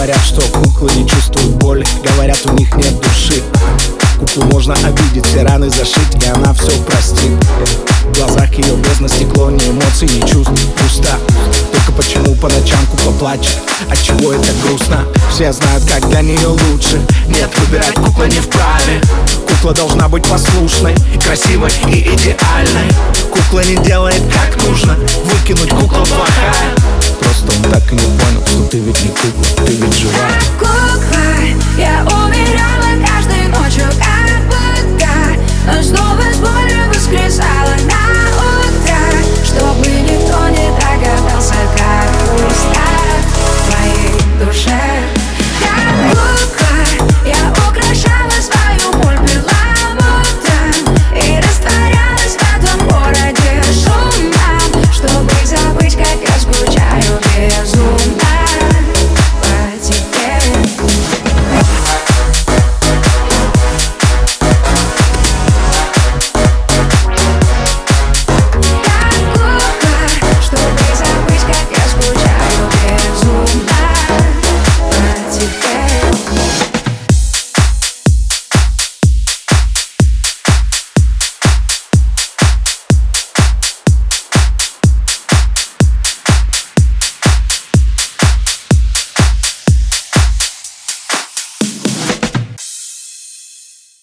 Говорят, что куклы не чувствуют боль. Говорят, у них нет души. Куклу можно обидеть, все раны зашить И она все простит. В глазах ее бездна стекло, ни эмоций, ни чувств пуста. Только почему по ночам кукла плачет? Отчего это грустно? Все знают, как для нее лучше. Нет, выбирать кукла не вправе Кукла должна быть послушной И красивой, и идеальной. Кукла не делает как нужно. Выкинуть куклу в